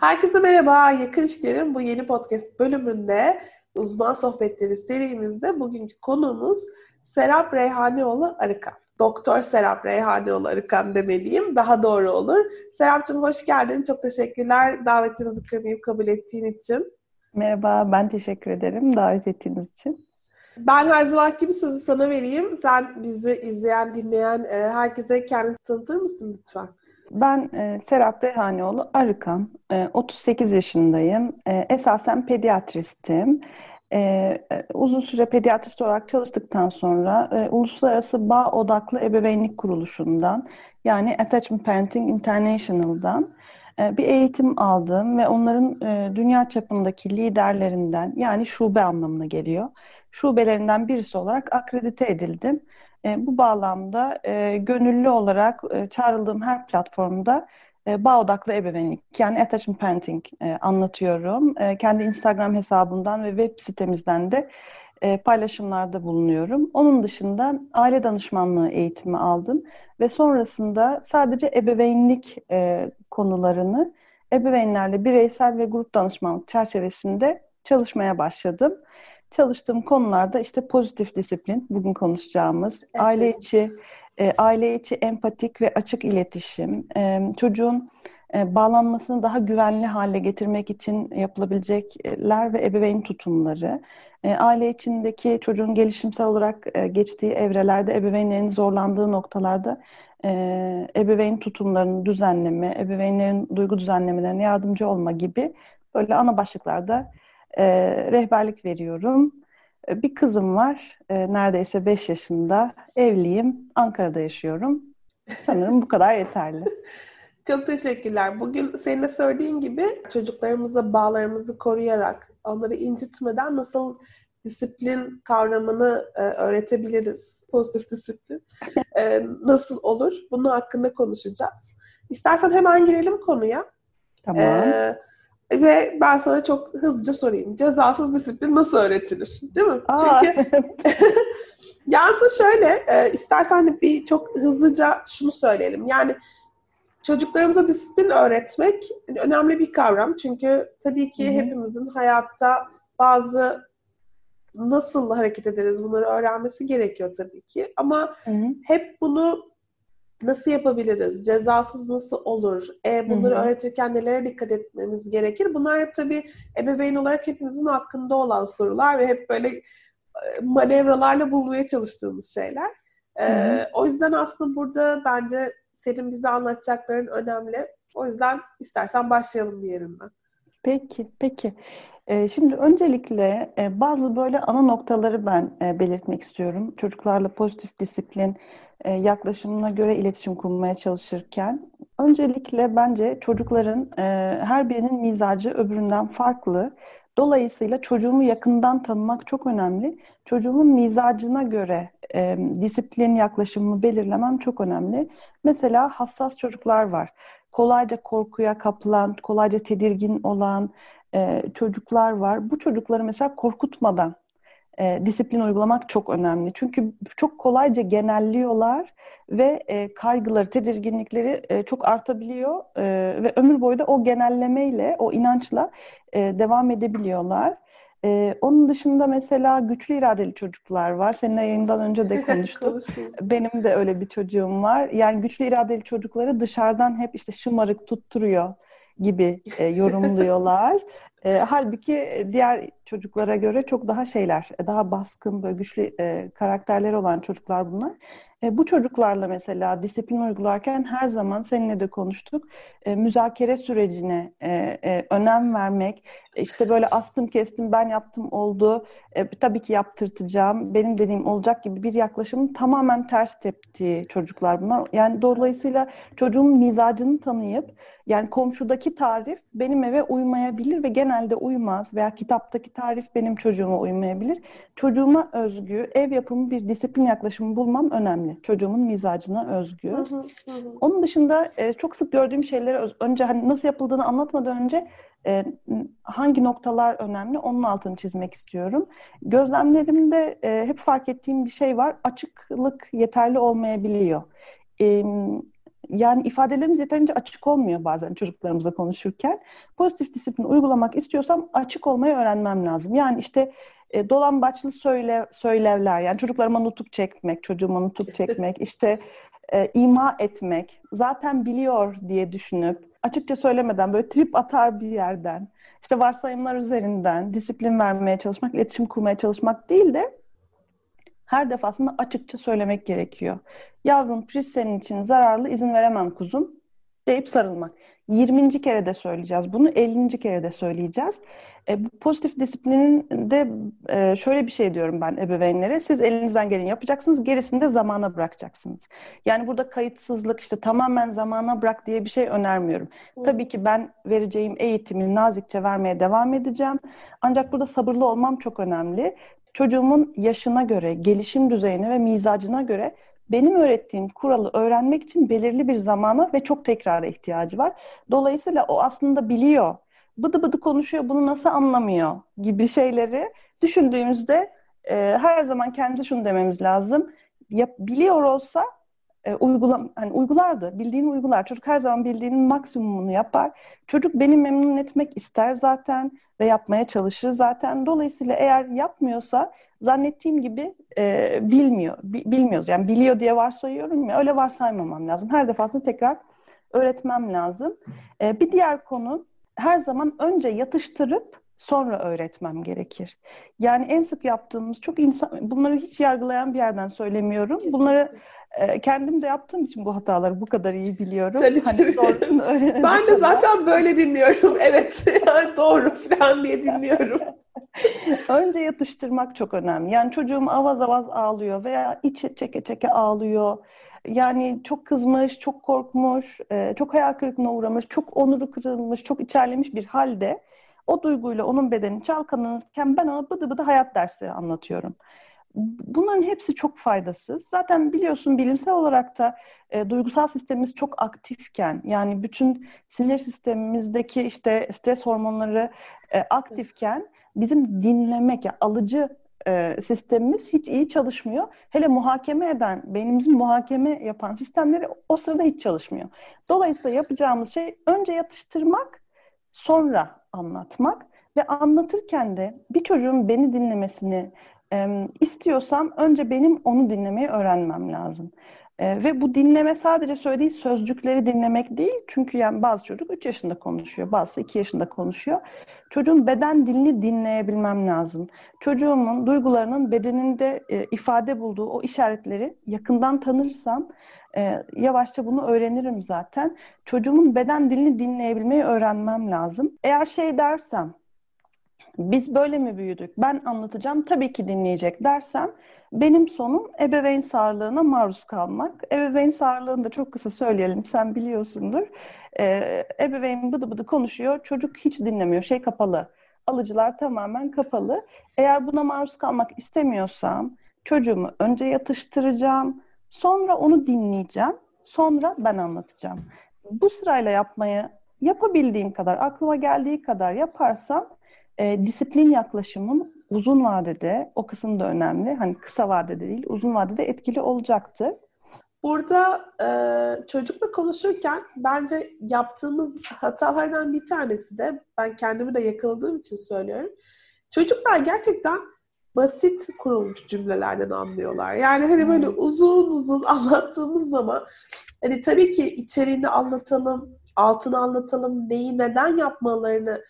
Herkese merhaba. Yakın İlişkilerin bu yeni podcast bölümünde uzman sohbetleri serimizde bugünkü konuğumuz Serap Reyhanioğlu Arıkan. Doktor Serap Reyhanioğlu Arıkan demeliyim. Daha doğru olur. Serapcığım hoş geldin. Çok teşekkürler davetimizi kırmayıp kabul ettiğin için. Merhaba, ben teşekkür ederim davet ettiğiniz için. Ben her zaman gibi sözü sana vereyim. Sen bizi izleyen, dinleyen e, herkese kendini tanıtır mısın lütfen? Ben e, Serap Reyhanioğlu Arıkan, e, 38 yaşındayım. E, esasen pediatristim. E, e, uzun süre pediatrist olarak çalıştıktan sonra e, Uluslararası Bağ Odaklı Ebeveynlik Kuruluşu'ndan yani Attachment Parenting International'dan e, bir eğitim aldım ve onların e, dünya çapındaki liderlerinden yani şube anlamına geliyor. Şubelerinden birisi olarak akredite edildim. E, bu bağlamda e, gönüllü olarak e, çağrıldığım her platformda e, bağ odaklı ebeveynlik yani attachment parenting e, anlatıyorum. E, kendi Instagram hesabından ve web sitemizden de e, paylaşımlarda bulunuyorum. Onun dışında aile danışmanlığı eğitimi aldım ve sonrasında sadece ebeveynlik e, konularını ebeveynlerle bireysel ve grup danışmanlık çerçevesinde çalışmaya başladım. Çalıştığım konularda işte pozitif disiplin, bugün konuşacağımız, evet. aile içi e, aile içi empatik ve açık iletişim, e, çocuğun e, bağlanmasını daha güvenli hale getirmek için yapılabilecekler ve ebeveyn tutumları, e, aile içindeki çocuğun gelişimsel olarak e, geçtiği evrelerde ebeveynlerin zorlandığı noktalarda e, ebeveyn tutumlarını düzenleme, ebeveynlerin duygu düzenlemelerine yardımcı olma gibi böyle ana başlıklarda e, rehberlik veriyorum. E, bir kızım var, e, neredeyse 5 yaşında, evliyim, Ankara'da yaşıyorum. Sanırım bu kadar yeterli. Çok teşekkürler. Bugün senin de söylediğin gibi çocuklarımıza bağlarımızı koruyarak, onları incitmeden nasıl disiplin kavramını e, öğretebiliriz. Pozitif disiplin. E, nasıl olur? Bunun hakkında konuşacağız. İstersen hemen girelim konuya. Tamam. E, ve ben sana çok hızlıca sorayım. Cezasız disiplin nasıl öğretilir? Değil mi? Aa. Çünkü Yansın şöyle, e, istersen bir çok hızlıca şunu söyleyelim. Yani çocuklarımıza disiplin öğretmek önemli bir kavram. Çünkü tabii ki Hı-hı. hepimizin hayatta bazı nasıl hareket ederiz bunları öğrenmesi gerekiyor tabii ki. Ama Hı-hı. hep bunu nasıl yapabiliriz? Cezasız nasıl olur? E, bunları Hı-hı. öğretirken nelere dikkat etmemiz gerekir? Bunlar tabii ebeveyn olarak hepimizin hakkında olan sorular ve hep böyle e, manevralarla bulmaya çalıştığımız şeyler. E, o yüzden aslında burada bence senin bize anlatacakların önemli. O yüzden istersen başlayalım bir yerinden. Peki, peki. Ee, şimdi öncelikle e, bazı böyle ana noktaları ben e, belirtmek istiyorum. Çocuklarla pozitif disiplin e, yaklaşımına göre iletişim kurmaya çalışırken. Öncelikle bence çocukların her birinin mizacı öbüründen farklı. Dolayısıyla çocuğumu yakından tanımak çok önemli. Çocuğumun mizacına göre e, disiplin yaklaşımımı belirlemem çok önemli. Mesela hassas çocuklar var. Kolayca korkuya kapılan, kolayca tedirgin olan e, çocuklar var. Bu çocukları mesela korkutmadan e, disiplin uygulamak çok önemli. Çünkü çok kolayca genelliyorlar ve e, kaygıları, tedirginlikleri e, çok artabiliyor e, ve ömür boyu da o genellemeyle, o inançla e, devam edebiliyorlar. Ee, onun dışında mesela güçlü iradeli çocuklar var. Senin yayından önce de konuştuk. Benim de öyle bir çocuğum var. Yani güçlü iradeli çocukları dışarıdan hep işte şımarık tutturuyor gibi e, yorumluyorlar. E, halbuki diğer çocuklara göre çok daha şeyler, daha baskın, böyle güçlü e, karakterleri olan çocuklar bunlar. E, bu çocuklarla mesela disiplin uygularken her zaman seninle de konuştuk. E, müzakere sürecine e, e, önem vermek, e, işte böyle astım kestim, ben yaptım oldu, e, tabii ki yaptırtacağım, benim dediğim olacak gibi bir yaklaşımın tamamen ters teptiği çocuklar bunlar. Yani dolayısıyla çocuğun mizacını tanıyıp, yani komşudaki tarif benim eve uymayabilir ve genelde uymaz veya kitaptaki tarif benim çocuğuma uymayabilir. Çocuğuma özgü, ev yapımı bir disiplin yaklaşımı bulmam önemli. Çocuğumun mizacına özgü. Hı hı, hı. Onun dışında e, çok sık gördüğüm şeyleri önce hani nasıl yapıldığını anlatmadan önce e, hangi noktalar önemli onun altını çizmek istiyorum. Gözlemlerimde e, hep fark ettiğim bir şey var. Açıklık yeterli olmayabiliyor. E, Yani ifadelerimiz yeterince açık olmuyor bazen çocuklarımızla konuşurken. Pozitif disiplin uygulamak istiyorsam açık olmayı öğrenmem lazım. Yani işte e, dolambaçlı söyle, söylevler, yani çocuklarıma nutuk çekmek, çocuğuma nutuk çekmek, işte e, ima etmek, zaten biliyor diye düşünüp açıkça söylemeden böyle trip atar bir yerden, işte varsayımlar üzerinden disiplin vermeye çalışmak, iletişim kurmaya çalışmak değil de her defasında açıkça söylemek gerekiyor. Yavrum priz senin için zararlı izin veremem kuzum deyip sarılmak. 20. kere de söyleyeceğiz bunu, 50. kere de söyleyeceğiz. E, bu pozitif disiplinin de e, şöyle bir şey diyorum ben ebeveynlere. Siz elinizden geleni yapacaksınız, gerisini de zamana bırakacaksınız. Yani burada kayıtsızlık işte tamamen zamana bırak diye bir şey önermiyorum. Hı. Tabii ki ben vereceğim eğitimi nazikçe vermeye devam edeceğim. Ancak burada sabırlı olmam çok önemli. Çocuğumun yaşına göre, gelişim düzeyine ve mizacına göre benim öğrettiğim kuralı öğrenmek için belirli bir zamana ve çok tekrara ihtiyacı var. Dolayısıyla o aslında biliyor. Bıdı bıdı konuşuyor, bunu nasıl anlamıyor gibi şeyleri düşündüğümüzde e, her zaman kendimize şunu dememiz lazım. Ya, biliyor olsa e, uygula, hani uygulardı. Bildiğini uygular. Çocuk her zaman bildiğinin maksimumunu yapar. Çocuk beni memnun etmek ister zaten ve yapmaya çalışır zaten. Dolayısıyla eğer yapmıyorsa zannettiğim gibi e, bilmiyor. Bi, bilmiyoruz. Yani biliyor diye varsayıyorum ya öyle varsaymamam lazım. Her defasında tekrar öğretmem lazım. E, bir diğer konu her zaman önce yatıştırıp sonra öğretmem gerekir. Yani en sık yaptığımız çok insan bunları hiç yargılayan bir yerden söylemiyorum. Bunları e, kendim de yaptığım için bu hataları bu kadar iyi biliyorum. Tabii hani tabii. ben de zaten böyle dinliyorum. Evet yani doğru falan diye dinliyorum. Önce yatıştırmak çok önemli. Yani çocuğum avaz avaz ağlıyor veya içi çeke çeke ağlıyor. Yani çok kızmış, çok korkmuş, e, çok hayal kırıklığına uğramış, çok onuru kırılmış, çok içerlemiş bir halde o duyguyla onun bedeni çalkalanırken ben ona bıdı bıdı hayat dersi anlatıyorum. Bunların hepsi çok faydasız. Zaten biliyorsun bilimsel olarak da e, duygusal sistemimiz çok aktifken yani bütün sinir sistemimizdeki işte stres hormonları e, aktifken bizim dinlemek, yani alıcı e, sistemimiz hiç iyi çalışmıyor. Hele muhakeme eden, beynimizin muhakeme yapan sistemleri o sırada hiç çalışmıyor. Dolayısıyla yapacağımız şey önce yatıştırmak, sonra anlatmak ve anlatırken de bir çocuğun beni dinlemesini e, istiyorsam önce benim onu dinlemeyi öğrenmem lazım. E, ve bu dinleme sadece söylediği sözcükleri dinlemek değil. Çünkü yani bazı çocuk 3 yaşında konuşuyor, bazısı 2 yaşında konuşuyor. Çocuğun beden dilini dinleyebilmem lazım. Çocuğumun duygularının bedeninde e, ifade bulduğu o işaretleri yakından tanırsam e, yavaşça bunu öğrenirim zaten. Çocuğumun beden dilini dinleyebilmeyi öğrenmem lazım. Eğer şey dersem, biz böyle mi büyüdük? Ben anlatacağım, tabii ki dinleyecek dersem benim sonum ebeveyn sağlığına maruz kalmak. Ebeveyn sağlığını da çok kısa söyleyelim, sen biliyorsundur. Ee, ebeveyn bıdı bıdı konuşuyor, çocuk hiç dinlemiyor, şey kapalı. Alıcılar tamamen kapalı. Eğer buna maruz kalmak istemiyorsam çocuğumu önce yatıştıracağım, sonra onu dinleyeceğim, sonra ben anlatacağım. Bu sırayla yapmayı yapabildiğim kadar, aklıma geldiği kadar yaparsam e, disiplin yaklaşımım uzun vadede, o kısım da önemli. Hani kısa vadede değil, uzun vadede etkili olacaktır. Burada e, çocukla konuşurken bence yaptığımız hatalardan bir tanesi de ben kendimi de yakaladığım için söylüyorum. Çocuklar gerçekten basit kurulmuş cümlelerden anlıyorlar. Yani hani böyle hmm. uzun uzun anlattığımız zaman hani tabii ki içeriğini anlatalım, altını anlatalım, neyi neden yapmalarını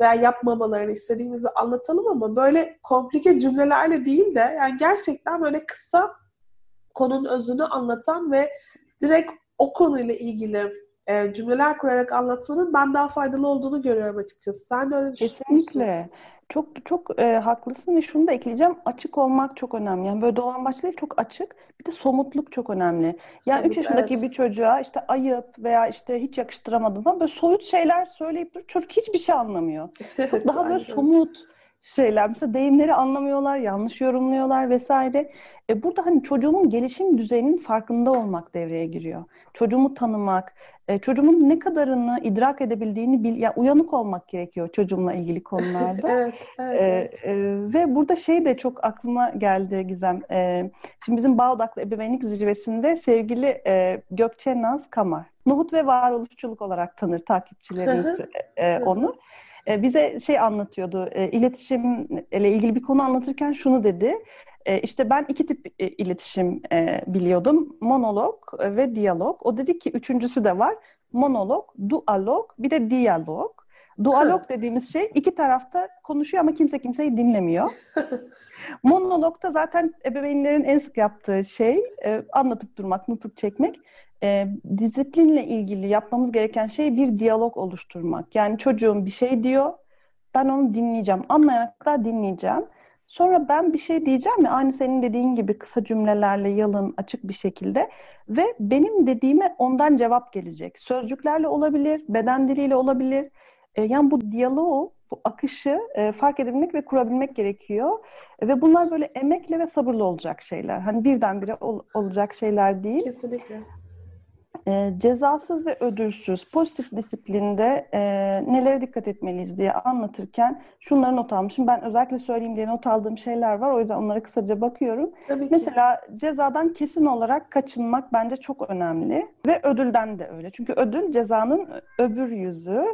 veya yapmamalarını istediğimizi anlatalım ama böyle komplike cümlelerle değil de yani gerçekten böyle kısa konunun özünü anlatan ve direkt o konuyla ilgili e, cümleler kurarak anlatmanın ben daha faydalı olduğunu görüyorum açıkçası. Sen de öyle düşünüyorsun. Kesinlikle. Çok çok e, haklısın ve şunu da ekleyeceğim. Açık olmak çok önemli. Yani böyle dolambaç değil çok açık. Bir de somutluk çok önemli. Yani Somut, 3 yaşındaki evet. bir çocuğa işte ayıp veya işte hiç yakıştıramadın falan böyle soyut şeyler söyleyip dur. Çocuk hiçbir şey anlamıyor. Çok daha böyle somut şeyler. Mesela deyimleri anlamıyorlar, yanlış yorumluyorlar vesaire. E burada hani çocuğumun gelişim düzeyinin farkında olmak devreye giriyor. Çocuğumu tanımak, e, çocuğumun ne kadarını idrak edebildiğini bil, ya uyanık olmak gerekiyor çocuğumla ilgili konularda. evet, evet, e, evet. E, ve burada şey de çok aklıma geldi Gizem. E, şimdi bizim Bağ Odaklı Ebeveynlik Zirvesi'nde sevgili e, Gökçe Naz Kamar. Nuhut ve varoluşçuluk olarak tanır takipçilerimiz e, onu. E, bize şey anlatıyordu, e, iletişimle ilgili bir konu anlatırken şunu dedi. E, işte ben iki tip e, iletişim e, biliyordum. Monolog ve diyalog. O dedi ki üçüncüsü de var. Monolog, dualog, bir de diyalog. Dualog dediğimiz şey iki tarafta konuşuyor ama kimse kimseyi dinlemiyor. Monologda zaten ebeveynlerin en sık yaptığı şey e, anlatıp durmak, nutuk çekmek. E, disiplinle ilgili yapmamız gereken şey bir diyalog oluşturmak. Yani çocuğum bir şey diyor, ben onu dinleyeceğim. Anlayana dinleyeceğim. Sonra ben bir şey diyeceğim ya aynı senin dediğin gibi kısa cümlelerle yalın açık bir şekilde ve benim dediğime ondan cevap gelecek. Sözcüklerle olabilir, beden diliyle olabilir. E, yani bu diyaloğu, bu akışı e, fark edebilmek ve kurabilmek gerekiyor. E, ve bunlar böyle emekle ve sabırla olacak şeyler. Hani birdenbire ol, olacak şeyler değil. Kesinlikle e, cezasız ve ödülsüz pozitif disiplinde e, nelere dikkat etmeliyiz diye anlatırken şunları not almışım. Ben özellikle söyleyeyim diye not aldığım şeyler var. O yüzden onlara kısaca bakıyorum. Tabii ki. Mesela cezadan kesin olarak kaçınmak bence çok önemli. Ve ödülden de öyle. Çünkü ödül cezanın öbür yüzü.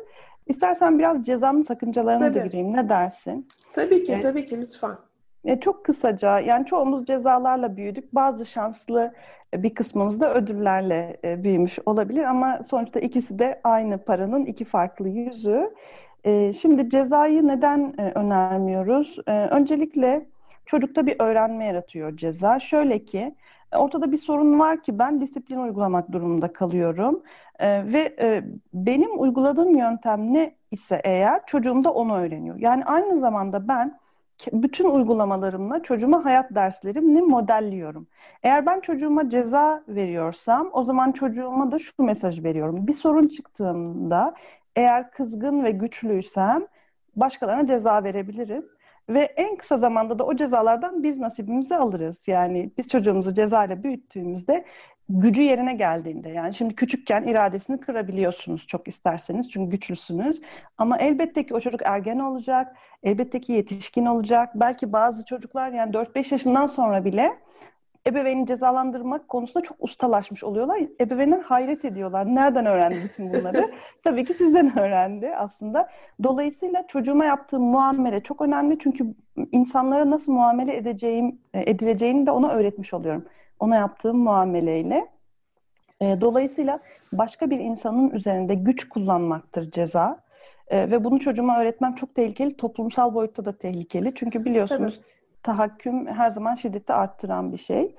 İstersen biraz cezanın sakıncalarına Tabii. da gireyim. Ne dersin? Tabii ki, ee, tabii ki lütfen. E, çok kısaca yani çoğumuz cezalarla büyüdük. Bazı şanslı bir kısmımız da ödüllerle e, büyümüş olabilir ama sonuçta ikisi de aynı paranın iki farklı yüzü. E, şimdi cezayı neden e, önermiyoruz? E, öncelikle çocukta bir öğrenme yaratıyor ceza. Şöyle ki ortada bir sorun var ki ben disiplin uygulamak durumunda kalıyorum e, ve e, benim uyguladığım yöntem ne ise eğer çocuğum da onu öğreniyor. Yani aynı zamanda ben bütün uygulamalarımla çocuğuma hayat derslerimini modelliyorum. Eğer ben çocuğuma ceza veriyorsam o zaman çocuğuma da şu mesaj veriyorum. Bir sorun çıktığında eğer kızgın ve güçlüysem başkalarına ceza verebilirim. Ve en kısa zamanda da o cezalardan biz nasibimizi alırız. Yani biz çocuğumuzu cezayla büyüttüğümüzde gücü yerine geldiğinde yani şimdi küçükken iradesini kırabiliyorsunuz çok isterseniz çünkü güçlüsünüz ama elbette ki o çocuk ergen olacak elbette ki yetişkin olacak belki bazı çocuklar yani 4-5 yaşından sonra bile ebeveyni cezalandırmak konusunda çok ustalaşmış oluyorlar. Ebeveynler hayret ediyorlar. Nereden öğrendi bütün bunları? Tabii ki sizden öğrendi aslında. Dolayısıyla çocuğuma yaptığım muamele çok önemli. Çünkü insanlara nasıl muamele edeceğim, e, edileceğini de ona öğretmiş oluyorum ona yaptığım muameleyle. E, dolayısıyla başka bir insanın üzerinde güç kullanmaktır ceza. E, ve bunu çocuğuma öğretmem çok tehlikeli. Toplumsal boyutta da tehlikeli. Çünkü biliyorsunuz Tabii. tahakküm her zaman şiddeti arttıran bir şey.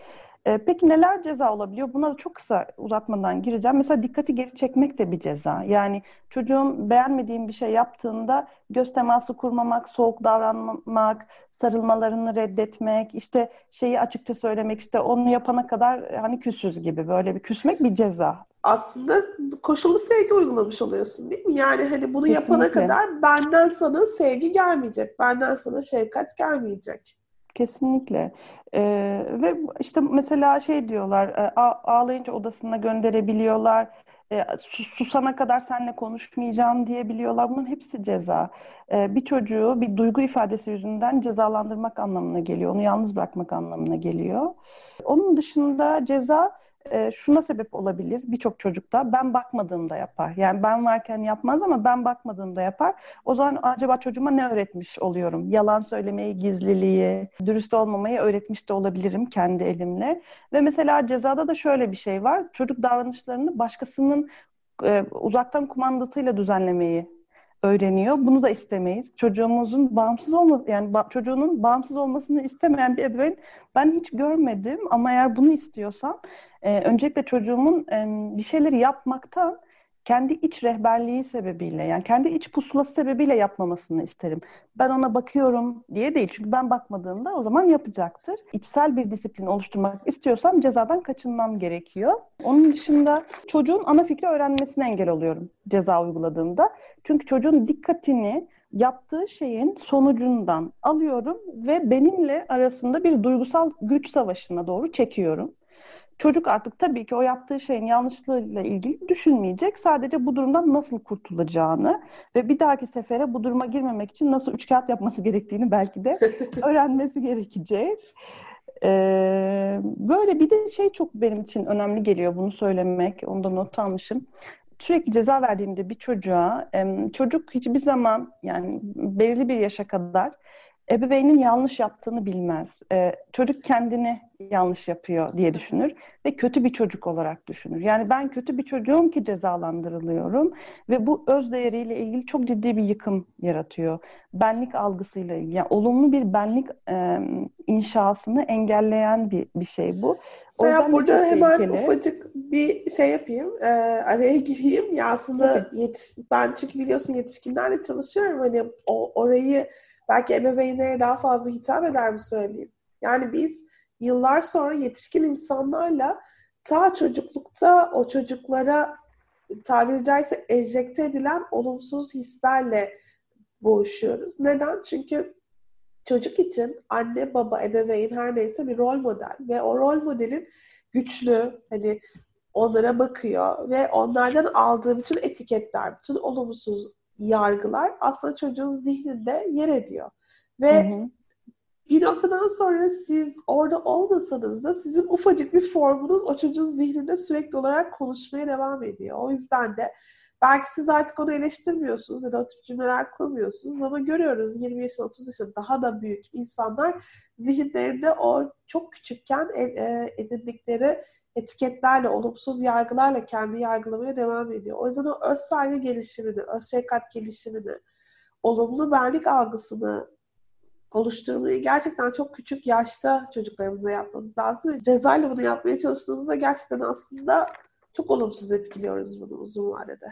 E, peki neler ceza olabiliyor? Buna da çok kısa uzatmadan gireceğim. Mesela dikkati geri çekmek de bir ceza. Yani çocuğum beğenmediğim bir şey yaptığında göz teması kurmamak, soğuk davranmak, sarılmalarını reddetmek, işte şeyi açıkça söylemek, işte onu yapana kadar hani küsüz gibi böyle bir küsmek bir ceza aslında koşullu sevgi uygulamış oluyorsun değil mi? Yani hani bunu Kesinlikle. yapana kadar benden sana sevgi gelmeyecek, benden sana şefkat gelmeyecek. Kesinlikle. Ee, ve işte mesela şey diyorlar, ağlayınca odasına gönderebiliyorlar, e, susana kadar seninle konuşmayacağım diyebiliyorlar. Bunun hepsi ceza. E, bir çocuğu bir duygu ifadesi yüzünden cezalandırmak anlamına geliyor, onu yalnız bırakmak anlamına geliyor. Onun dışında ceza e, şuna sebep olabilir birçok çocukta. Ben bakmadığımda yapar. Yani ben varken yapmaz ama ben bakmadığımda yapar. O zaman acaba çocuğuma ne öğretmiş oluyorum? Yalan söylemeyi, gizliliği, dürüst olmamayı öğretmiş de olabilirim kendi elimle. Ve mesela cezada da şöyle bir şey var. Çocuk davranışlarını başkasının e, uzaktan kumandasıyla düzenlemeyi öğreniyor. Bunu da istemeyiz. Çocuğumuzun bağımsız olması yani ba- çocuğunun bağımsız olmasını istemeyen bir ebeveyn ben hiç görmedim ama eğer bunu istiyorsam e, öncelikle çocuğumun e, bir şeyleri yapmaktan kendi iç rehberliği sebebiyle yani kendi iç pusulası sebebiyle yapmamasını isterim. Ben ona bakıyorum diye değil. Çünkü ben bakmadığımda o zaman yapacaktır. İçsel bir disiplin oluşturmak istiyorsam cezadan kaçınmam gerekiyor. Onun dışında çocuğun ana fikri öğrenmesine engel oluyorum ceza uyguladığımda. Çünkü çocuğun dikkatini yaptığı şeyin sonucundan alıyorum ve benimle arasında bir duygusal güç savaşına doğru çekiyorum. Çocuk artık tabii ki o yaptığı şeyin yanlışlığıyla ilgili düşünmeyecek. Sadece bu durumdan nasıl kurtulacağını ve bir dahaki sefere bu duruma girmemek için nasıl üç kağıt yapması gerektiğini belki de öğrenmesi gerekecek. Ee, böyle bir de şey çok benim için önemli geliyor bunu söylemek. Onu da not almışım sürekli ceza verdiğimde bir çocuğa çocuk hiçbir zaman yani belirli bir yaşa kadar ebeveynin yanlış yaptığını bilmez. Ee, çocuk kendini yanlış yapıyor diye düşünür ve kötü bir çocuk olarak düşünür. Yani ben kötü bir çocuğum ki cezalandırılıyorum ve bu öz değeriyle ilgili çok ciddi bir yıkım yaratıyor. Benlik algısıyla ilgili. Yani olumlu bir benlik e, inşasını engelleyen bir, bir şey bu. O Sen burada hemen tehlikeli. ufacık bir şey yapayım, e, araya gireyim. Ya aslında yetiş, ben çünkü biliyorsun yetişkinlerle çalışıyorum. Hani o orayı belki ebeveynlere daha fazla hitap eder mi söyleyeyim. Yani biz yıllar sonra yetişkin insanlarla ta çocuklukta o çocuklara tabiri caizse enjekte edilen olumsuz hislerle boğuşuyoruz. Neden? Çünkü çocuk için anne, baba, ebeveyn her neyse bir rol model ve o rol modelin güçlü, hani onlara bakıyor ve onlardan aldığı bütün etiketler, bütün olumsuz yargılar aslında çocuğun zihninde yer ediyor. Ve hı hı. bir noktadan sonra siz orada olmasanız da sizin ufacık bir formunuz o çocuğun zihninde sürekli olarak konuşmaya devam ediyor. O yüzden de belki siz artık onu eleştirmiyorsunuz ya da o tip cümleler kurmuyorsunuz ama görüyoruz 20 yaşında 30 yaşında daha da büyük insanlar zihinlerinde o çok küçükken e, edindikleri etiketlerle, olumsuz yargılarla kendi yargılamaya devam ediyor. O yüzden o öz saygı gelişimini, öz şefkat gelişimini, olumlu benlik algısını oluşturmayı gerçekten çok küçük yaşta çocuklarımıza yapmamız lazım. Ve cezayla bunu yapmaya çalıştığımızda gerçekten aslında çok olumsuz etkiliyoruz bunu uzun vadede.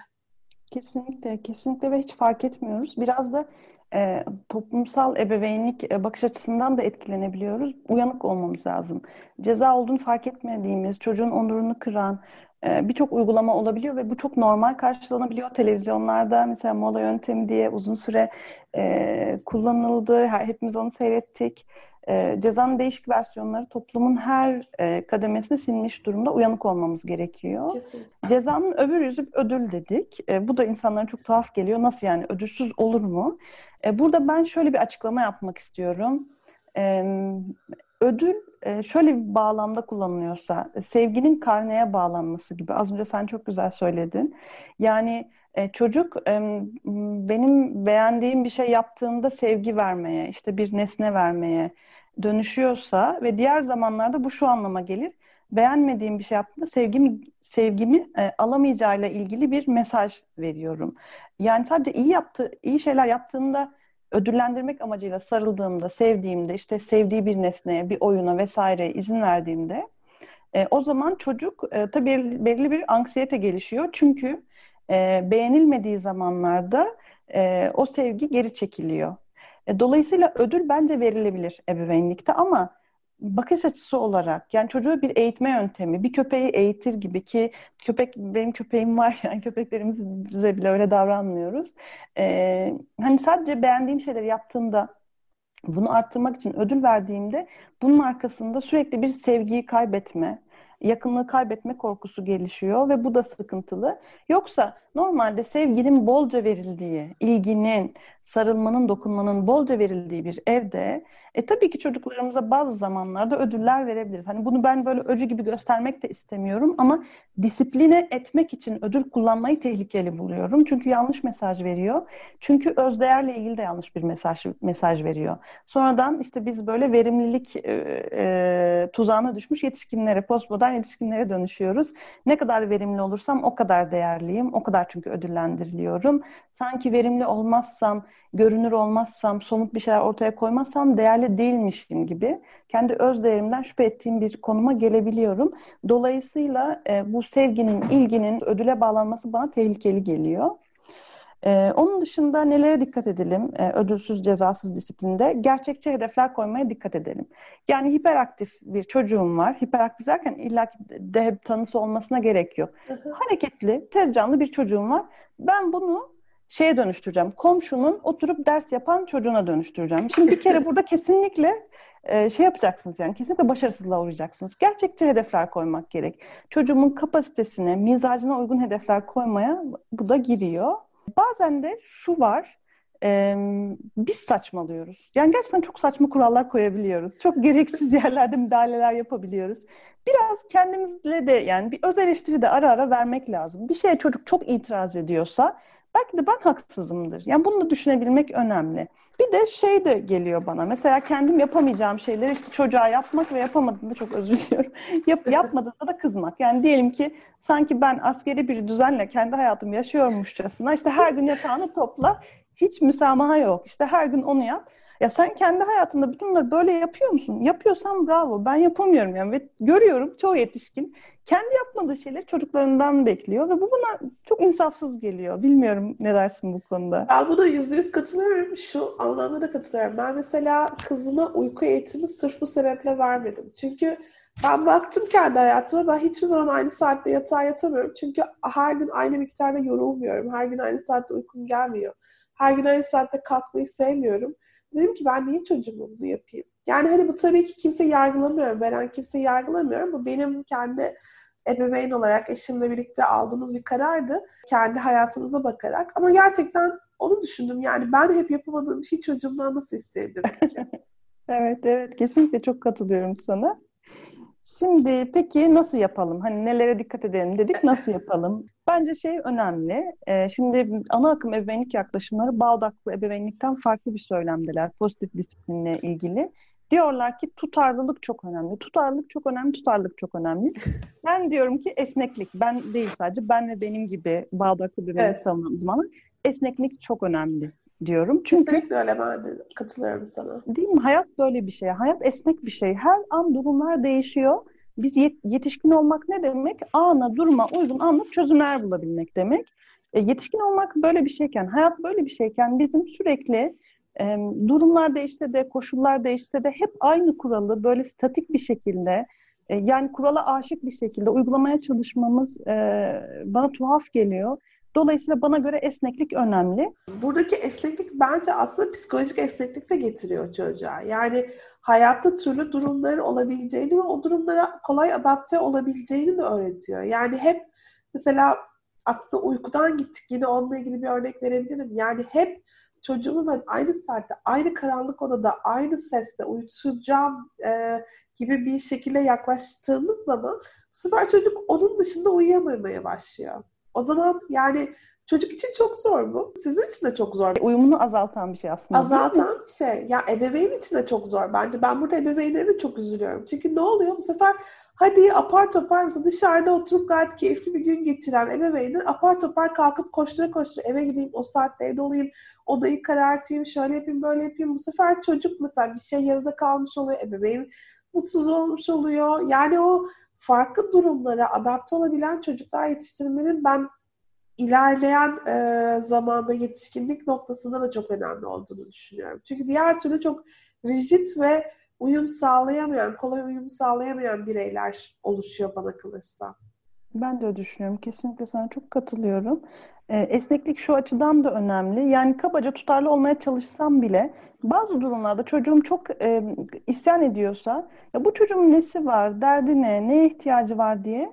Kesinlikle, kesinlikle ve hiç fark etmiyoruz. Biraz da e, toplumsal ebeveynlik e, bakış açısından da etkilenebiliyoruz. Uyanık olmamız lazım. Ceza olduğunu fark etmediğimiz, çocuğun onurunu kıran e, birçok uygulama olabiliyor ve bu çok normal karşılanabiliyor. Televizyonlarda mesela mola yöntemi diye uzun süre e, kullanıldı. Her, hepimiz onu seyrettik e, cezanın değişik versiyonları toplumun her e, kademesine sinmiş durumda uyanık olmamız gerekiyor. Kesinlikle. Cezanın öbür yüzü ödül dedik. E, bu da insanlara çok tuhaf geliyor. Nasıl yani ödülsüz olur mu? E, burada ben şöyle bir açıklama yapmak istiyorum. E, ödül e, şöyle bir bağlamda kullanılıyorsa sevginin karneye bağlanması gibi az önce sen çok güzel söyledin. Yani e, çocuk benim beğendiğim bir şey yaptığında sevgi vermeye, işte bir nesne vermeye dönüşüyorsa ve diğer zamanlarda bu şu anlama gelir. Beğenmediğim bir şey yaptığında sevgimi sevgimi alamayacağıyla ilgili bir mesaj veriyorum. Yani sadece iyi yaptı, iyi şeyler yaptığında ödüllendirmek amacıyla sarıldığımda, sevdiğimde, işte sevdiği bir nesneye, bir oyuna vesaire izin verdiğimde e, o zaman çocuk e, tabii belirli bir anksiyete gelişiyor. Çünkü e, beğenilmediği zamanlarda e, o sevgi geri çekiliyor. E, dolayısıyla ödül bence verilebilir ebeveynlikte ama bakış açısı olarak yani çocuğu bir eğitme yöntemi, bir köpeği eğitir gibi ki köpek benim köpeğim var yani köpeklerimiz bize bile öyle davranmıyoruz. Ee, hani sadece beğendiğim şeyleri yaptığımda bunu arttırmak için ödül verdiğimde bunun arkasında sürekli bir sevgiyi kaybetme, yakınlığı kaybetme korkusu gelişiyor ve bu da sıkıntılı. Yoksa normalde sevginin bolca verildiği, ilginin, sarılmanın, dokunmanın bolca verildiği bir evde e tabii ki çocuklarımıza bazı zamanlarda ödüller verebiliriz. Hani bunu ben böyle öcü gibi göstermek de istemiyorum ama disipline etmek için ödül kullanmayı tehlikeli buluyorum. Çünkü yanlış mesaj veriyor. Çünkü özdeğerle ilgili de yanlış bir mesaj mesaj veriyor. Sonradan işte biz böyle verimlilik e, e, tuzağına düşmüş yetişkinlere, postmodern yetişkinlere dönüşüyoruz. Ne kadar verimli olursam o kadar değerliyim, o kadar kadar çünkü ödüllendiriliyorum. Sanki verimli olmazsam, görünür olmazsam, somut bir şeyler ortaya koymazsam değerli değilmişim gibi kendi öz değerimden şüphe ettiğim bir konuma gelebiliyorum. Dolayısıyla e, bu sevginin, ilginin ödüle bağlanması bana tehlikeli geliyor. Ee, onun dışında nelere dikkat edelim ee, ödülsüz cezasız disiplinde? Gerçekçi hedefler koymaya dikkat edelim. Yani hiperaktif bir çocuğum var. Hiperaktif derken illa de tanısı olmasına gerek yok. Hareketli, tez canlı bir çocuğum var. Ben bunu şeye dönüştüreceğim. Komşunun oturup ders yapan çocuğuna dönüştüreceğim. Şimdi bir kere burada kesinlikle e, şey yapacaksınız yani kesinlikle başarısızlığa uğrayacaksınız. Gerçekçi hedefler koymak gerek. Çocuğumun kapasitesine, mizacına uygun hedefler koymaya bu da giriyor. Bazen de şu var, e, biz saçmalıyoruz. Yani gerçekten çok saçma kurallar koyabiliyoruz. Çok gereksiz yerlerde müdahaleler yapabiliyoruz. Biraz kendimizle de yani bir öz eleştiri de ara ara vermek lazım. Bir şeye çocuk çok itiraz ediyorsa belki de ben haksızımdır. Yani bunu da düşünebilmek önemli. Bir de şey de geliyor bana. Mesela kendim yapamayacağım şeyleri işte çocuğa yapmak ve yapamadığında çok özür diliyorum. Yap, yapmadığında da kızmak. Yani diyelim ki sanki ben askeri bir düzenle kendi hayatımı yaşıyormuşçasına işte her gün yatağını topla. Hiç müsamaha yok. İşte her gün onu yap. Ya sen kendi hayatında bütün bunları böyle yapıyor musun? Yapıyorsan bravo. Ben yapamıyorum yani ve görüyorum çoğu yetişkin kendi yapmadığı şeyleri çocuklarından bekliyor ve bu buna çok insafsız geliyor. Bilmiyorum ne dersin bu konuda? Ben buna yüzde yüz katılıyorum. Şu anlamda da katılıyorum. Ben mesela kızıma uyku eğitimi sırf bu sebeple vermedim. Çünkü ben baktım kendi hayatıma. Ben hiçbir zaman aynı saatte yatağa yatamıyorum. Çünkü her gün aynı miktarda yorulmuyorum. Her gün aynı saatte uykum gelmiyor. Her gün aynı saatte kalkmayı sevmiyorum. Dedim ki ben niye çocuğuma bunu yapayım? Yani hani bu tabii ki kimse yargılamıyorum. Veren kimse yargılamıyorum. Bu benim kendi ebeveyn olarak eşimle birlikte aldığımız bir karardı. Kendi hayatımıza bakarak. Ama gerçekten onu düşündüm. Yani ben hep yapamadığım bir şey çocuğumdan nasıl isteyebilirim evet, evet. Kesinlikle çok katılıyorum sana. Şimdi peki nasıl yapalım? Hani nelere dikkat edelim dedik, nasıl yapalım? Bence şey önemli. E, şimdi ana akım ebeveynlik yaklaşımları bağ odaklı ebeveynlikten farklı bir söylemdeler. Pozitif disiplinle ilgili. Diyorlar ki tutarlılık çok önemli. Tutarlılık çok önemli, tutarlılık çok önemli. Ben diyorum ki esneklik. Ben değil sadece, ben ve benim gibi bağ odaklı bir evet. savunan uzmanı. Esneklik çok önemli diyorum. Çünkü Kesinlikle öyle ben katılıyorum sana. Değil mi? Hayat böyle bir şey. Hayat esnek bir şey. Her an durumlar değişiyor. Biz yetişkin olmak ne demek? Ana, duruma uygun anlık çözümler bulabilmek demek. E, yetişkin olmak böyle bir şeyken, hayat böyle bir şeyken bizim sürekli e, durumlar değişse de, koşullar değişse de hep aynı kuralı böyle statik bir şekilde e, yani kurala aşık bir şekilde uygulamaya çalışmamız e, bana tuhaf geliyor. Dolayısıyla bana göre esneklik önemli. Buradaki esneklik bence aslında psikolojik esneklik de getiriyor çocuğa. Yani hayatta türlü durumların olabileceğini ve o durumlara kolay adapte olabileceğini de öğretiyor. Yani hep mesela aslında uykudan gittik yine onunla ilgili bir örnek verebilirim. Yani hep çocuğumu ben aynı saatte, aynı karanlık odada, aynı sesle uyutacağım e, gibi bir şekilde yaklaştığımız zaman bu sefer çocuk onun dışında uyuyamamaya başlıyor. O zaman yani çocuk için çok zor bu. Sizin için de çok zor. Uyumunu azaltan bir şey aslında. Azaltan bir şey. Ya ebeveyn için de çok zor bence. Ben burada ebeveynlerime çok üzülüyorum. Çünkü ne oluyor? Bu sefer hadi apar topar mesela dışarıda oturup gayet keyifli bir gün geçiren ebeveynler apar topar kalkıp koştura koştura eve gideyim, o saatte evde olayım, odayı karartayım, şöyle yapayım, böyle yapayım. Bu sefer çocuk mesela bir şey yarıda kalmış oluyor. Ebeveyn mutsuz olmuş oluyor. Yani o farklı durumlara adapte olabilen çocuklar yetiştirmenin ben ilerleyen e, zamanda yetişkinlik noktasında da çok önemli olduğunu düşünüyorum. Çünkü diğer türlü çok rigid ve uyum sağlayamayan, kolay uyum sağlayamayan bireyler oluşuyor bana kalırsa. Ben de öyle düşünüyorum. Kesinlikle sana çok katılıyorum. E, esneklik şu açıdan da önemli. Yani kabaca tutarlı olmaya çalışsam bile bazı durumlarda çocuğum çok e, isyan ediyorsa ya bu çocuğun nesi var, derdi ne, neye ihtiyacı var diye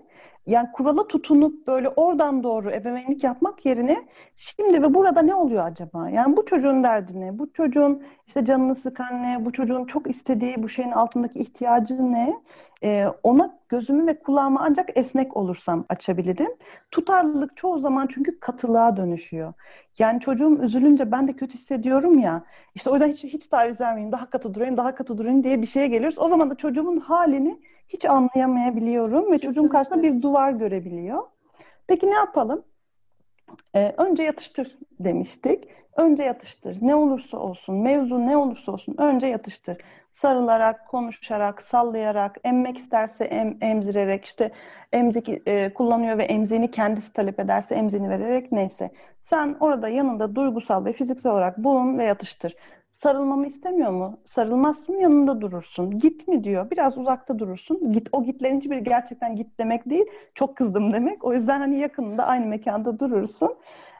yani kurala tutunup böyle oradan doğru ebeveynlik yapmak yerine şimdi ve burada ne oluyor acaba? Yani bu çocuğun derdi ne? Bu çocuğun işte canını sıkan ne? Bu çocuğun çok istediği bu şeyin altındaki ihtiyacı ne? Ee, ona gözümü ve kulağımı ancak esnek olursam açabilirim. Tutarlılık çoğu zaman çünkü katılığa dönüşüyor. Yani çocuğum üzülünce ben de kötü hissediyorum ya. İşte o yüzden hiç, hiç taviz vermeyeyim, daha katı durayım, daha katı durayım diye bir şeye geliyoruz. O zaman da çocuğumun halini hiç anlayamayabiliyorum ve çocuğum karşısında bir duvar görebiliyor. Peki ne yapalım? e, önce yatıştır demiştik. Önce yatıştır. Ne olursa olsun, mevzu ne olursa olsun önce yatıştır. Sarılarak, konuşarak, sallayarak, emmek isterse em, emzirerek, işte emzik e, kullanıyor ve emziğini kendisi talep ederse emziğini vererek neyse. Sen orada yanında duygusal ve fiziksel olarak bulun ve yatıştır. Sarılmamı istemiyor mu? Sarılmazsın yanında durursun. Git mi diyor. Biraz uzakta durursun. Git o gitlerin hiçbir gerçekten git demek değil. Çok kızdım demek. O yüzden hani yakınında aynı mekanda durursun.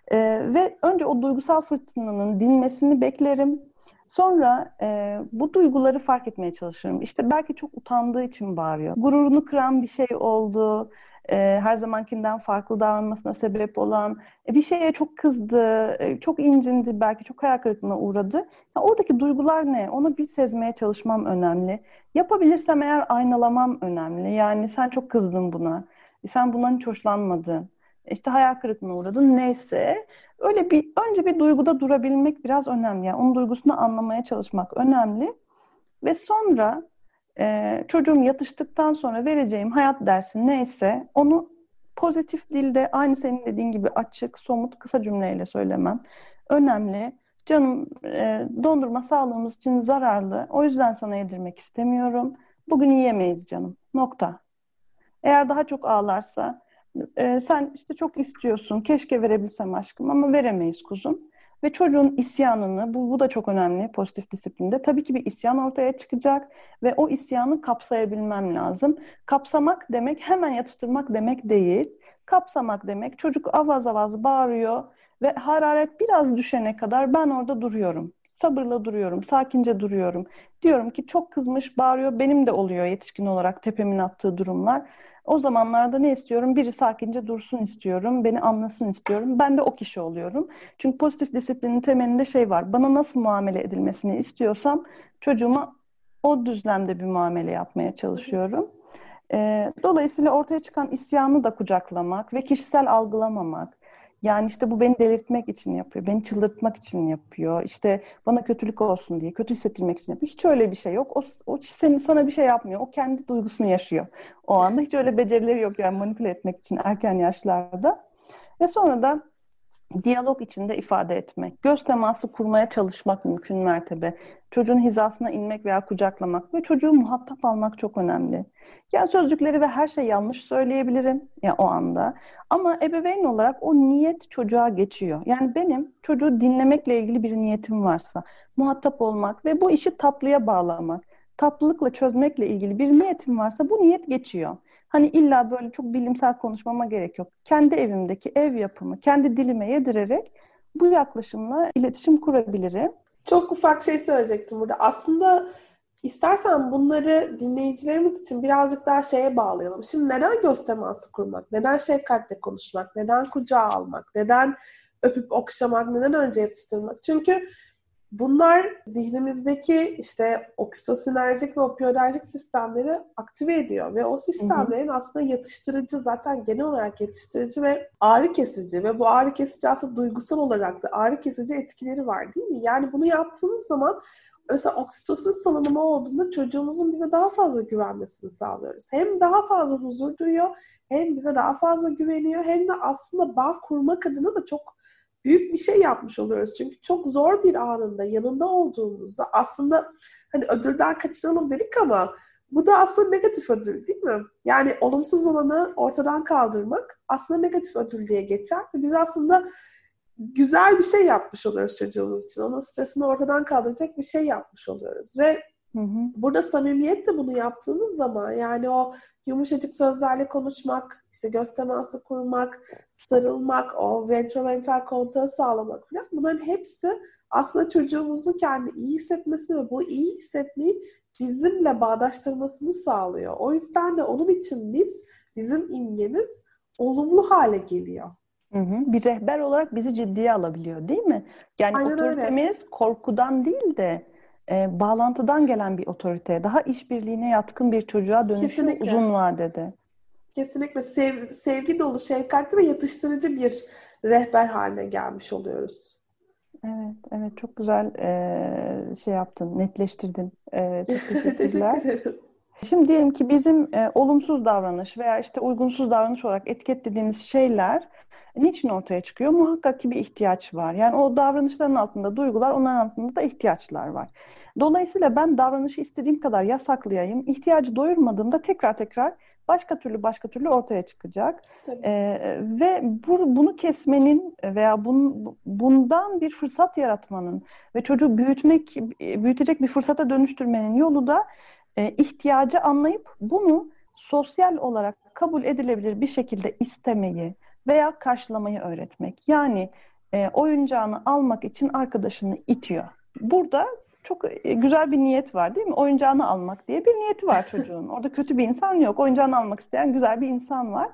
Ee, ve önce o duygusal fırtınanın dinmesini beklerim. Sonra e, bu duyguları fark etmeye çalışırım. İşte belki çok utandığı için bağırıyor. Gururunu kıran bir şey oldu e, her zamankinden farklı davranmasına sebep olan, e, bir şeye çok kızdı, e, çok incindi, belki çok hayal kırıklığına uğradı. Ya oradaki duygular ne? Onu bir sezmeye çalışmam önemli. Yapabilirsem eğer aynalamam önemli. Yani sen çok kızdın buna, e, sen bundan hiç hoşlanmadın, e, işte hayal kırıklığına uğradın neyse. Öyle bir önce bir duyguda durabilmek biraz önemli. Yani onun duygusunu anlamaya çalışmak önemli. Ve sonra e, çocuğum yatıştıktan sonra vereceğim hayat dersi neyse onu pozitif dilde aynı senin dediğin gibi açık, somut, kısa cümleyle söylemem önemli. Canım e, dondurma sağlığımız için zararlı. O yüzden sana yedirmek istemiyorum. Bugün yiyemeyiz canım. Nokta. Eğer daha çok ağlarsa e, sen işte çok istiyorsun. Keşke verebilsem aşkım ama veremeyiz kuzum. Ve çocuğun isyanını, bu, bu da çok önemli pozitif disiplinde. Tabii ki bir isyan ortaya çıkacak ve o isyanı kapsayabilmem lazım. Kapsamak demek hemen yatıştırmak demek değil. Kapsamak demek çocuk avaz avaz bağırıyor ve hararet biraz düşene kadar ben orada duruyorum. Sabırla duruyorum, sakince duruyorum. Diyorum ki çok kızmış, bağırıyor. Benim de oluyor yetişkin olarak tepemin attığı durumlar. O zamanlarda ne istiyorum? Biri sakince dursun istiyorum, beni anlasın istiyorum. Ben de o kişi oluyorum. Çünkü pozitif disiplinin temelinde şey var. Bana nasıl muamele edilmesini istiyorsam çocuğuma o düzlemde bir muamele yapmaya çalışıyorum. E, dolayısıyla ortaya çıkan isyanı da kucaklamak ve kişisel algılamamak, yani işte bu beni delirtmek için yapıyor, beni çıldırtmak için yapıyor, işte bana kötülük olsun diye, kötü hissettirmek için yapıyor. Hiç öyle bir şey yok. O, o senin, sana bir şey yapmıyor. O kendi duygusunu yaşıyor. O anda hiç öyle becerileri yok yani manipüle etmek için erken yaşlarda. Ve sonra da diyalog içinde ifade etmek, göz teması kurmaya çalışmak mümkün mertebe, çocuğun hizasına inmek veya kucaklamak ve çocuğu muhatap almak çok önemli. Yani sözcükleri ve her şey yanlış söyleyebilirim ya o anda. Ama ebeveyn olarak o niyet çocuğa geçiyor. Yani benim çocuğu dinlemekle ilgili bir niyetim varsa, muhatap olmak ve bu işi tatlıya bağlamak, tatlılıkla çözmekle ilgili bir niyetim varsa bu niyet geçiyor. Hani illa böyle çok bilimsel konuşmama gerek yok. Kendi evimdeki ev yapımı, kendi dilime yedirerek bu yaklaşımla iletişim kurabilirim. Çok ufak şey söyleyecektim burada. Aslında istersen bunları dinleyicilerimiz için birazcık daha şeye bağlayalım. Şimdi neden göz kurmak? Neden şefkatle konuşmak? Neden kucağa almak? Neden öpüp okşamak? Neden önce yatıştırmak? Çünkü Bunlar zihnimizdeki işte oksitosinerjik ve opioiderjik sistemleri aktive ediyor ve o sistemlerin hı hı. aslında yatıştırıcı zaten genel olarak yatıştırıcı ve ağrı kesici ve bu ağrı kesici aslında duygusal olarak da ağrı kesici etkileri var değil mi? Yani bunu yaptığımız zaman mesela oksitosin salınımı olduğunda çocuğumuzun bize daha fazla güvenmesini sağlıyoruz. Hem daha fazla huzur duyuyor, hem bize daha fazla güveniyor, hem de aslında bağ kurmak adına da çok büyük bir şey yapmış oluyoruz. Çünkü çok zor bir anında yanında olduğumuzda aslında hani ödülden kaçıralım dedik ama bu da aslında negatif ödül değil mi? Yani olumsuz olanı ortadan kaldırmak aslında negatif ödül diye geçer. Biz aslında güzel bir şey yapmış oluyoruz çocuğumuz için. Onun stresini ortadan kaldıracak bir şey yapmış oluyoruz. Ve Hı hı. Burada samimiyet de bunu yaptığımız zaman yani o yumuşacık sözlerle konuşmak, işte göz teması kurmak, sarılmak, o ventromental kontağı sağlamak falan bunların hepsi aslında çocuğumuzun kendi iyi hissetmesini ve bu iyi hissetmeyi bizimle bağdaştırmasını sağlıyor. O yüzden de onun için biz, bizim imgemiz olumlu hale geliyor. Hı hı. Bir rehber olarak bizi ciddiye alabiliyor değil mi? Yani Aynen otoritemiz öyle. korkudan değil de e, bağlantıdan gelen bir otorite, daha işbirliğine yatkın bir çocuğa Kesinlikle. uzun vadede. Kesinlikle sev, sevgi dolu, şefkatli ve yatıştırıcı bir rehber haline gelmiş oluyoruz. Evet, evet çok güzel e, şey yaptın, netleştirdin. E, çok teşekkürler. Teşekkür Şimdi diyelim ki bizim e, olumsuz davranış veya işte uygunsuz davranış olarak etiketlediğimiz şeyler niçin ortaya çıkıyor? Muhakkak ki bir ihtiyaç var. Yani o davranışların altında duygular, onların altında da ihtiyaçlar var. Dolayısıyla ben davranışı istediğim kadar yasaklayayım. İhtiyacı doyurmadığımda tekrar tekrar başka türlü başka türlü ortaya çıkacak. Ee, ve bu, bunu kesmenin veya bun, bundan bir fırsat yaratmanın ve çocuğu büyütmek, büyütecek bir fırsata dönüştürmenin yolu da e, ihtiyacı anlayıp bunu sosyal olarak kabul edilebilir bir şekilde istemeyi veya karşılamayı öğretmek. Yani e, oyuncağını almak için arkadaşını itiyor. Burada çok e, güzel bir niyet var değil mi? Oyuncağını almak diye bir niyeti var çocuğun. Orada kötü bir insan yok. Oyuncağını almak isteyen güzel bir insan var.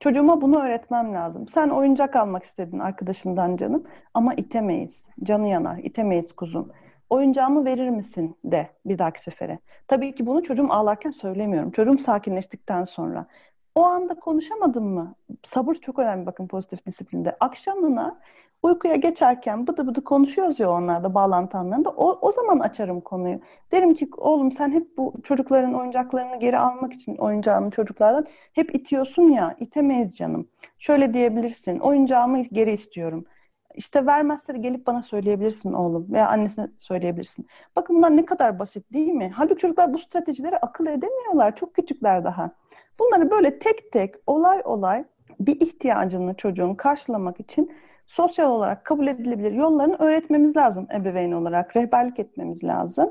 Çocuğuma bunu öğretmem lazım. Sen oyuncak almak istedin arkadaşından canım ama itemeyiz. Canı yanar, itemeyiz kuzum. Oyuncağımı verir misin de bir dahaki sefere. Tabii ki bunu çocuğum ağlarken söylemiyorum. Çocuğum sakinleştikten sonra. O anda konuşamadım mı? Sabır çok önemli bakın pozitif disiplinde. Akşamına uykuya geçerken bıdı bıdı konuşuyoruz ya onlarda bağlantı anlarında. O, o zaman açarım konuyu. Derim ki oğlum sen hep bu çocukların oyuncaklarını geri almak için oyuncağını çocuklardan hep itiyorsun ya. itemeyiz canım. Şöyle diyebilirsin. Oyuncağımı geri istiyorum. İşte vermezse de gelip bana söyleyebilirsin oğlum veya annesine söyleyebilirsin. Bakın bunlar ne kadar basit değil mi? Halbuki çocuklar bu stratejileri akıl edemiyorlar. Çok küçükler daha. Bunları böyle tek tek olay olay bir ihtiyacını çocuğun karşılamak için sosyal olarak kabul edilebilir yollarını öğretmemiz lazım ebeveyn olarak. Rehberlik etmemiz lazım.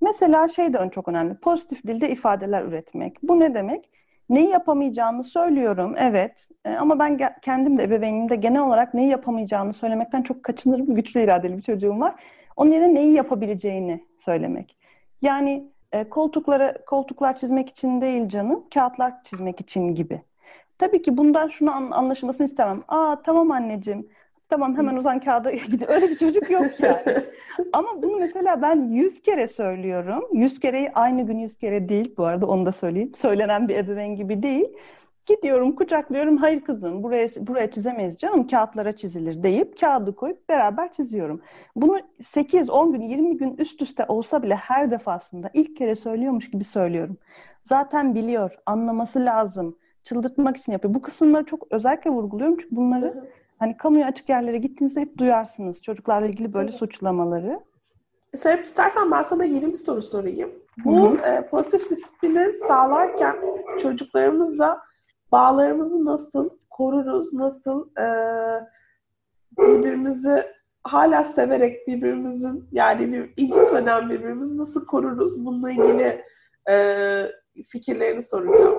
Mesela şey de çok önemli. Pozitif dilde ifadeler üretmek. Bu ne demek? Neyi yapamayacağını söylüyorum, evet. E, ama ben kendim de ebeveynimde genel olarak neyi yapamayacağını söylemekten çok kaçınırım. Güçlü iradeli bir çocuğum var. Onun yerine neyi yapabileceğini söylemek. Yani e, koltuklara koltuklar çizmek için değil canım, kağıtlar çizmek için gibi. Tabii ki bundan şunu an, anlaşılmasını istemem. Aa tamam anneciğim, tamam hemen uzan kağıda gidin. Öyle bir çocuk yok ya. Ama bunu mesela ben yüz kere söylüyorum. Yüz kereyi aynı gün yüz kere değil bu arada onu da söyleyeyim. Söylenen bir ebeveyn gibi değil. Gidiyorum kucaklıyorum hayır kızım buraya buraya çizemeyiz canım kağıtlara çizilir deyip kağıdı koyup beraber çiziyorum. Bunu 8, 10 gün, 20 gün üst üste olsa bile her defasında ilk kere söylüyormuş gibi söylüyorum. Zaten biliyor, anlaması lazım. Çıldırtmak için yapıyor. Bu kısımları çok özellikle vurguluyorum çünkü bunları hani kamuya açık yerlere gittiğinizde hep duyarsınız çocuklarla ilgili böyle Tabii. suçlamaları. Serap istersen ben sana yeni bir soru sorayım. Bu e, pozitif disiplini sağlarken çocuklarımızla bağlarımızı nasıl koruruz, nasıl e, birbirimizi hala severek birbirimizin yani bir, incitmeden birbirimizi nasıl koruruz? Bununla ilgili e, fikirlerini soracağım.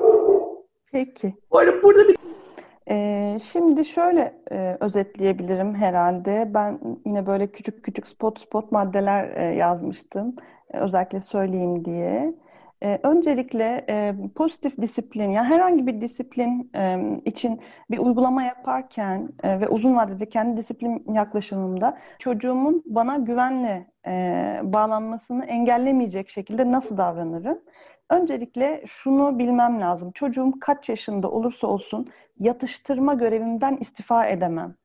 Peki. Bu arada burada bir ee, şimdi şöyle e, özetleyebilirim herhalde. Ben yine böyle küçük küçük spot spot maddeler e, yazmıştım. E, özellikle söyleyeyim diye. E, öncelikle e, pozitif disiplin, yani herhangi bir disiplin e, için bir uygulama yaparken e, ve uzun vadede kendi disiplin yaklaşımımda çocuğumun bana güvenle e, bağlanmasını engellemeyecek şekilde nasıl davranırım? Öncelikle şunu bilmem lazım. Çocuğum kaç yaşında olursa olsun yatıştırma görevimden istifa edemem.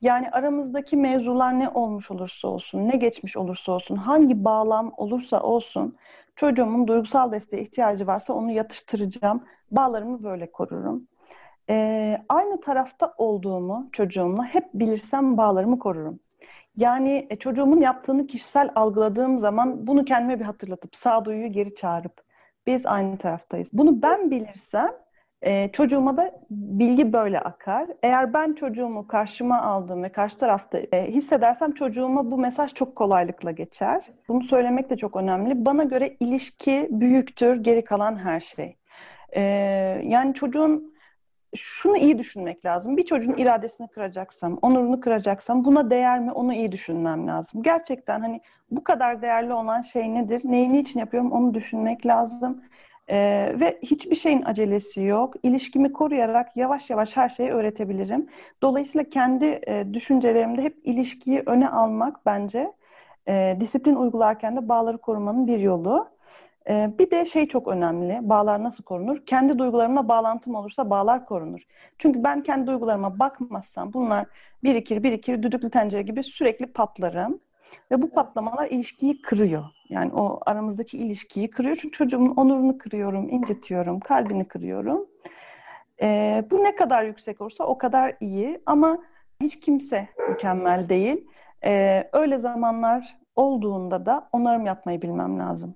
Yani aramızdaki mevzular ne olmuş olursa olsun, ne geçmiş olursa olsun, hangi bağlam olursa olsun çocuğumun duygusal desteğe ihtiyacı varsa onu yatıştıracağım. Bağlarımı böyle korurum. Ee, aynı tarafta olduğumu çocuğumla hep bilirsem bağlarımı korurum. Yani e, çocuğumun yaptığını kişisel algıladığım zaman bunu kendime bir hatırlatıp sağduyuyu geri çağırıp biz aynı taraftayız. Bunu ben bilirsem e, çocuğuma da bilgi böyle akar. Eğer ben çocuğumu karşıma aldım ve karşı tarafta e, hissedersem çocuğuma bu mesaj çok kolaylıkla geçer. Bunu söylemek de çok önemli. Bana göre ilişki büyüktür, geri kalan her şey. E, yani çocuğun şunu iyi düşünmek lazım. Bir çocuğun iradesini kıracaksam, onurunu kıracaksam buna değer mi onu iyi düşünmem lazım. Gerçekten hani bu kadar değerli olan şey nedir? Neyi niçin yapıyorum onu düşünmek lazım. Ee, ve hiçbir şeyin acelesi yok. İlişkimi koruyarak yavaş yavaş her şeyi öğretebilirim. Dolayısıyla kendi e, düşüncelerimde hep ilişkiyi öne almak bence e, disiplin uygularken de bağları korumanın bir yolu. E, bir de şey çok önemli. Bağlar nasıl korunur? Kendi duygularımla bağlantım olursa bağlar korunur. Çünkü ben kendi duygularıma bakmazsam bunlar birikir birikir düdüklü tencere gibi sürekli patlarım. Ve bu patlamalar ilişkiyi kırıyor. Yani o aramızdaki ilişkiyi kırıyor. Çünkü çocuğumun onurunu kırıyorum, incitiyorum, kalbini kırıyorum. E, bu ne kadar yüksek olursa o kadar iyi ama hiç kimse mükemmel değil. E, öyle zamanlar olduğunda da onarım yapmayı bilmem lazım.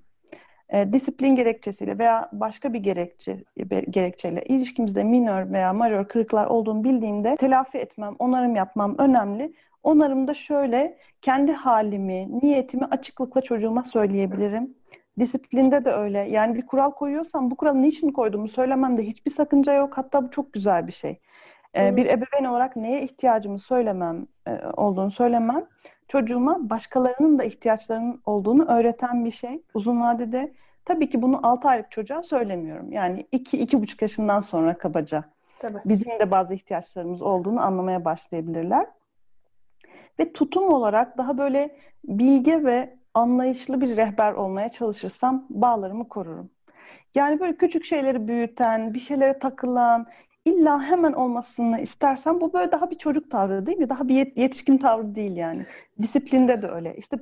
E, disiplin gerekçesiyle veya başka bir gerekçe gerekçeyle ilişkimizde minör veya majör kırıklar olduğunu bildiğimde telafi etmem, onarım yapmam önemli. Onarımda şöyle kendi halimi, niyetimi açıklıkla çocuğuma söyleyebilirim. Disiplinde de öyle. Yani bir kural koyuyorsam bu kuralı niçin koyduğumu söylememde hiçbir sakınca yok. Hatta bu çok güzel bir şey. Ee, bir ebeveyn olarak neye ihtiyacımı söylemem e, olduğunu söylemem çocuğuma başkalarının da ihtiyaçlarının olduğunu öğreten bir şey. Uzun vadede tabii ki bunu 6 aylık çocuğa söylemiyorum. Yani 2-2,5 yaşından sonra kabaca. Tabii. Bizim de bazı ihtiyaçlarımız olduğunu anlamaya başlayabilirler. Ve tutum olarak daha böyle bilge ve anlayışlı bir rehber olmaya çalışırsam bağlarımı korurum. Yani böyle küçük şeyleri büyüten, bir şeylere takılan, illa hemen olmasını istersen bu böyle daha bir çocuk tavrı değil mi? Daha bir yetişkin tavrı değil yani. Disiplinde de öyle. İşte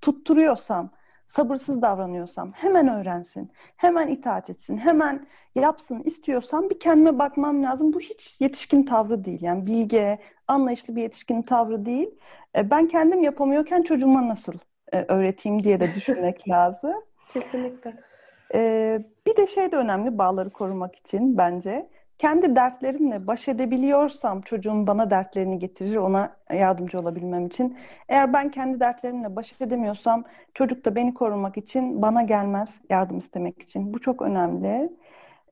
tutturuyorsam, sabırsız davranıyorsam hemen öğrensin, hemen itaat etsin, hemen yapsın istiyorsam bir kendime bakmam lazım. Bu hiç yetişkin tavrı değil. Yani bilge, anlayışlı bir yetişkin tavrı değil. E, ben kendim yapamıyorken çocuğuma nasıl e, öğreteyim diye de düşünmek lazım. Kesinlikle. E, bir de şey de önemli bağları korumak için bence kendi dertlerimle baş edebiliyorsam çocuğum bana dertlerini getirir ona yardımcı olabilmem için. Eğer ben kendi dertlerimle baş edemiyorsam çocuk da beni korumak için bana gelmez yardım istemek için. Bu çok önemli.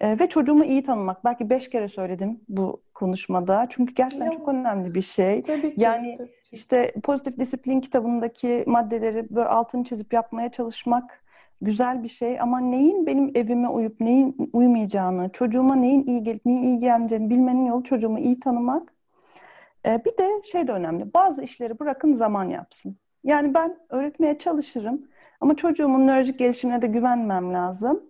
Ee, ve çocuğumu iyi tanımak. Belki beş kere söyledim bu konuşmada. Çünkü gerçekten çok önemli bir şey. Tabii ki. Yani tabii ki. işte pozitif disiplin kitabındaki maddeleri böyle altını çizip yapmaya çalışmak güzel bir şey ama neyin benim evime uyup neyin uymayacağını, çocuğuma neyin iyi gelip neyin iyi gelmeyeceğini bilmenin yolu çocuğumu iyi tanımak. Ee, bir de şey de önemli. Bazı işleri bırakın zaman yapsın. Yani ben öğretmeye çalışırım ama çocuğumun nörolojik gelişimine de güvenmem lazım.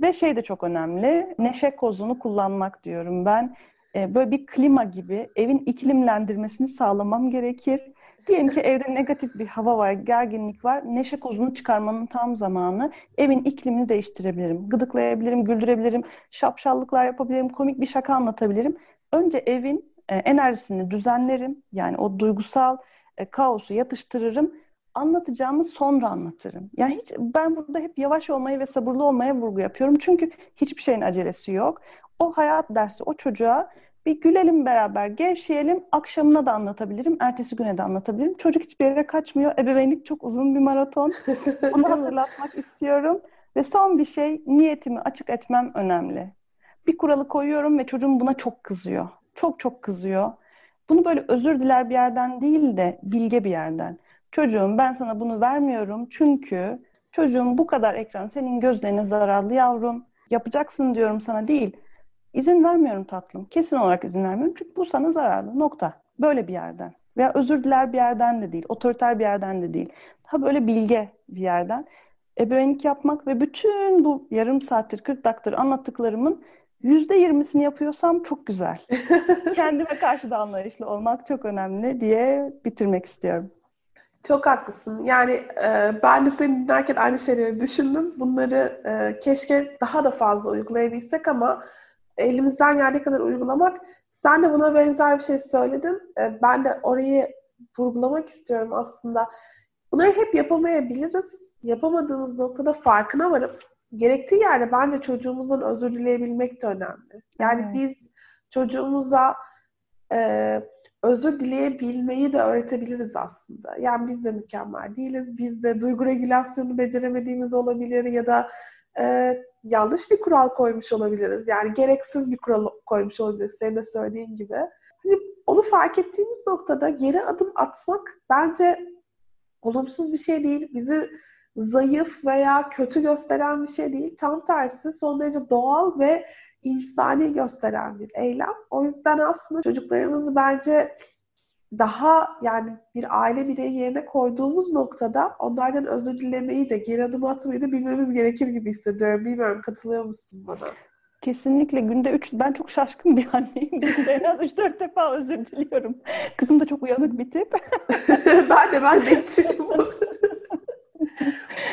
Ve şey de çok önemli. Neşe kozunu kullanmak diyorum ben. Ee, böyle bir klima gibi evin iklimlendirmesini sağlamam gerekir. Diyelim ki evde negatif bir hava var, gerginlik var. Neşe kozunu çıkarmanın tam zamanı. Evin iklimini değiştirebilirim. Gıdıklayabilirim, güldürebilirim, şapşallıklar yapabilirim, komik bir şaka anlatabilirim. Önce evin e, enerjisini düzenlerim. Yani o duygusal e, kaosu yatıştırırım. Anlatacağımı sonra anlatırım. Yani hiç ben burada hep yavaş olmayı ve sabırlı olmaya vurgu yapıyorum. Çünkü hiçbir şeyin acelesi yok. O hayat dersi o çocuğa bir gülelim beraber, gevşeyelim. Akşamına da anlatabilirim, ertesi güne de anlatabilirim. Çocuk hiçbir yere kaçmıyor. Ebeveynlik çok uzun bir maraton. Onu hatırlatmak istiyorum. Ve son bir şey, niyetimi açık etmem önemli. Bir kuralı koyuyorum ve çocuğum buna çok kızıyor. Çok çok kızıyor. Bunu böyle özür diler bir yerden değil de bilge bir yerden. Çocuğum ben sana bunu vermiyorum çünkü çocuğum bu kadar ekran senin gözlerine zararlı yavrum. Yapacaksın diyorum sana değil İzin vermiyorum tatlım. Kesin olarak izin vermiyorum. Çünkü bu sana zararlı. Nokta. Böyle bir yerden. Veya özür diler bir yerden de değil. Otoriter bir yerden de değil. Daha böyle bilge bir yerden. Ebeveynlik yapmak ve bütün bu yarım saattir, 40 dakikadır anlattıklarımın yüzde yirmisini yapıyorsam çok güzel. Kendime karşı da anlayışlı olmak çok önemli diye bitirmek istiyorum. Çok haklısın. Yani e, ben de seni dinlerken aynı şeyleri düşündüm. Bunları e, keşke daha da fazla uygulayabilsek ama elimizden geldiği kadar uygulamak. Sen de buna benzer bir şey söyledin. Ee, ben de orayı vurgulamak istiyorum aslında. Bunları hep yapamayabiliriz. Yapamadığımız noktada farkına varıp gerektiği yerde bence çocuğumuzdan özür dileyebilmek de önemli. Yani evet. biz çocuğumuza e, özür dileyebilmeyi de öğretebiliriz aslında. Yani biz de mükemmel değiliz. Biz de duygu regülasyonu beceremediğimiz olabilir ya da e, yanlış bir kural koymuş olabiliriz. Yani gereksiz bir kural koymuş olabiliriz senin de söylediğin gibi. Hani onu fark ettiğimiz noktada geri adım atmak bence olumsuz bir şey değil. Bizi zayıf veya kötü gösteren bir şey değil. Tam tersi son derece doğal ve insani gösteren bir eylem. O yüzden aslında çocuklarımızı bence daha yani bir aile bireyi yerine koyduğumuz noktada onlardan özür dilemeyi de geri adım atmayı da bilmemiz gerekir gibi hissediyorum. Bilmiyorum katılıyor musun bana? Kesinlikle günde üç, ben çok şaşkın bir anneyim. Günde en az üç dört defa özür diliyorum. Kızım da çok uyanık bir tip. ben de ben de içim.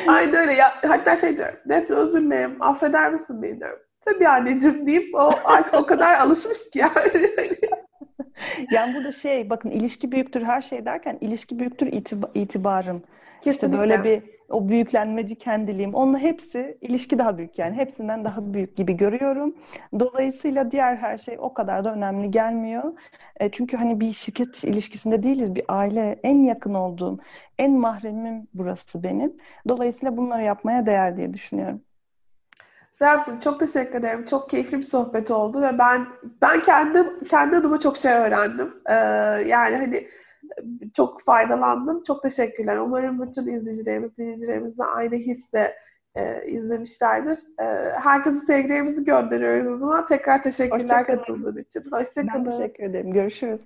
Aynen öyle. Ya, hatta şey diyorum. Defne özür dilerim. Affeder misin beni diyorum. tabii anneciğim deyip o artık o kadar alışmış ki yani. yani burada şey bakın ilişki büyüktür her şey derken ilişki büyüktür itiba, itibarım. Kesinlikle. İşte böyle bir o büyüklenmeci kendiliğim. Onunla hepsi ilişki daha büyük yani. Hepsinden daha büyük gibi görüyorum. Dolayısıyla diğer her şey o kadar da önemli gelmiyor. E, çünkü hani bir şirket ilişkisinde değiliz. Bir aile en yakın olduğum, en mahremim burası benim. Dolayısıyla bunları yapmaya değer diye düşünüyorum. Serapcığım çok teşekkür ederim. Çok keyifli bir sohbet oldu ve ben ben kendim kendi adıma çok şey öğrendim. Ee, yani hani çok faydalandım. Çok teşekkürler. Umarım bütün izleyicilerimiz, dinleyicilerimiz de aynı hisle e, izlemişlerdir. E, herkese sevgilerimizi gönderiyoruz o zaman. Tekrar teşekkürler katıldığın için. Hoşçakalın. Ben teşekkür ederim. Görüşürüz.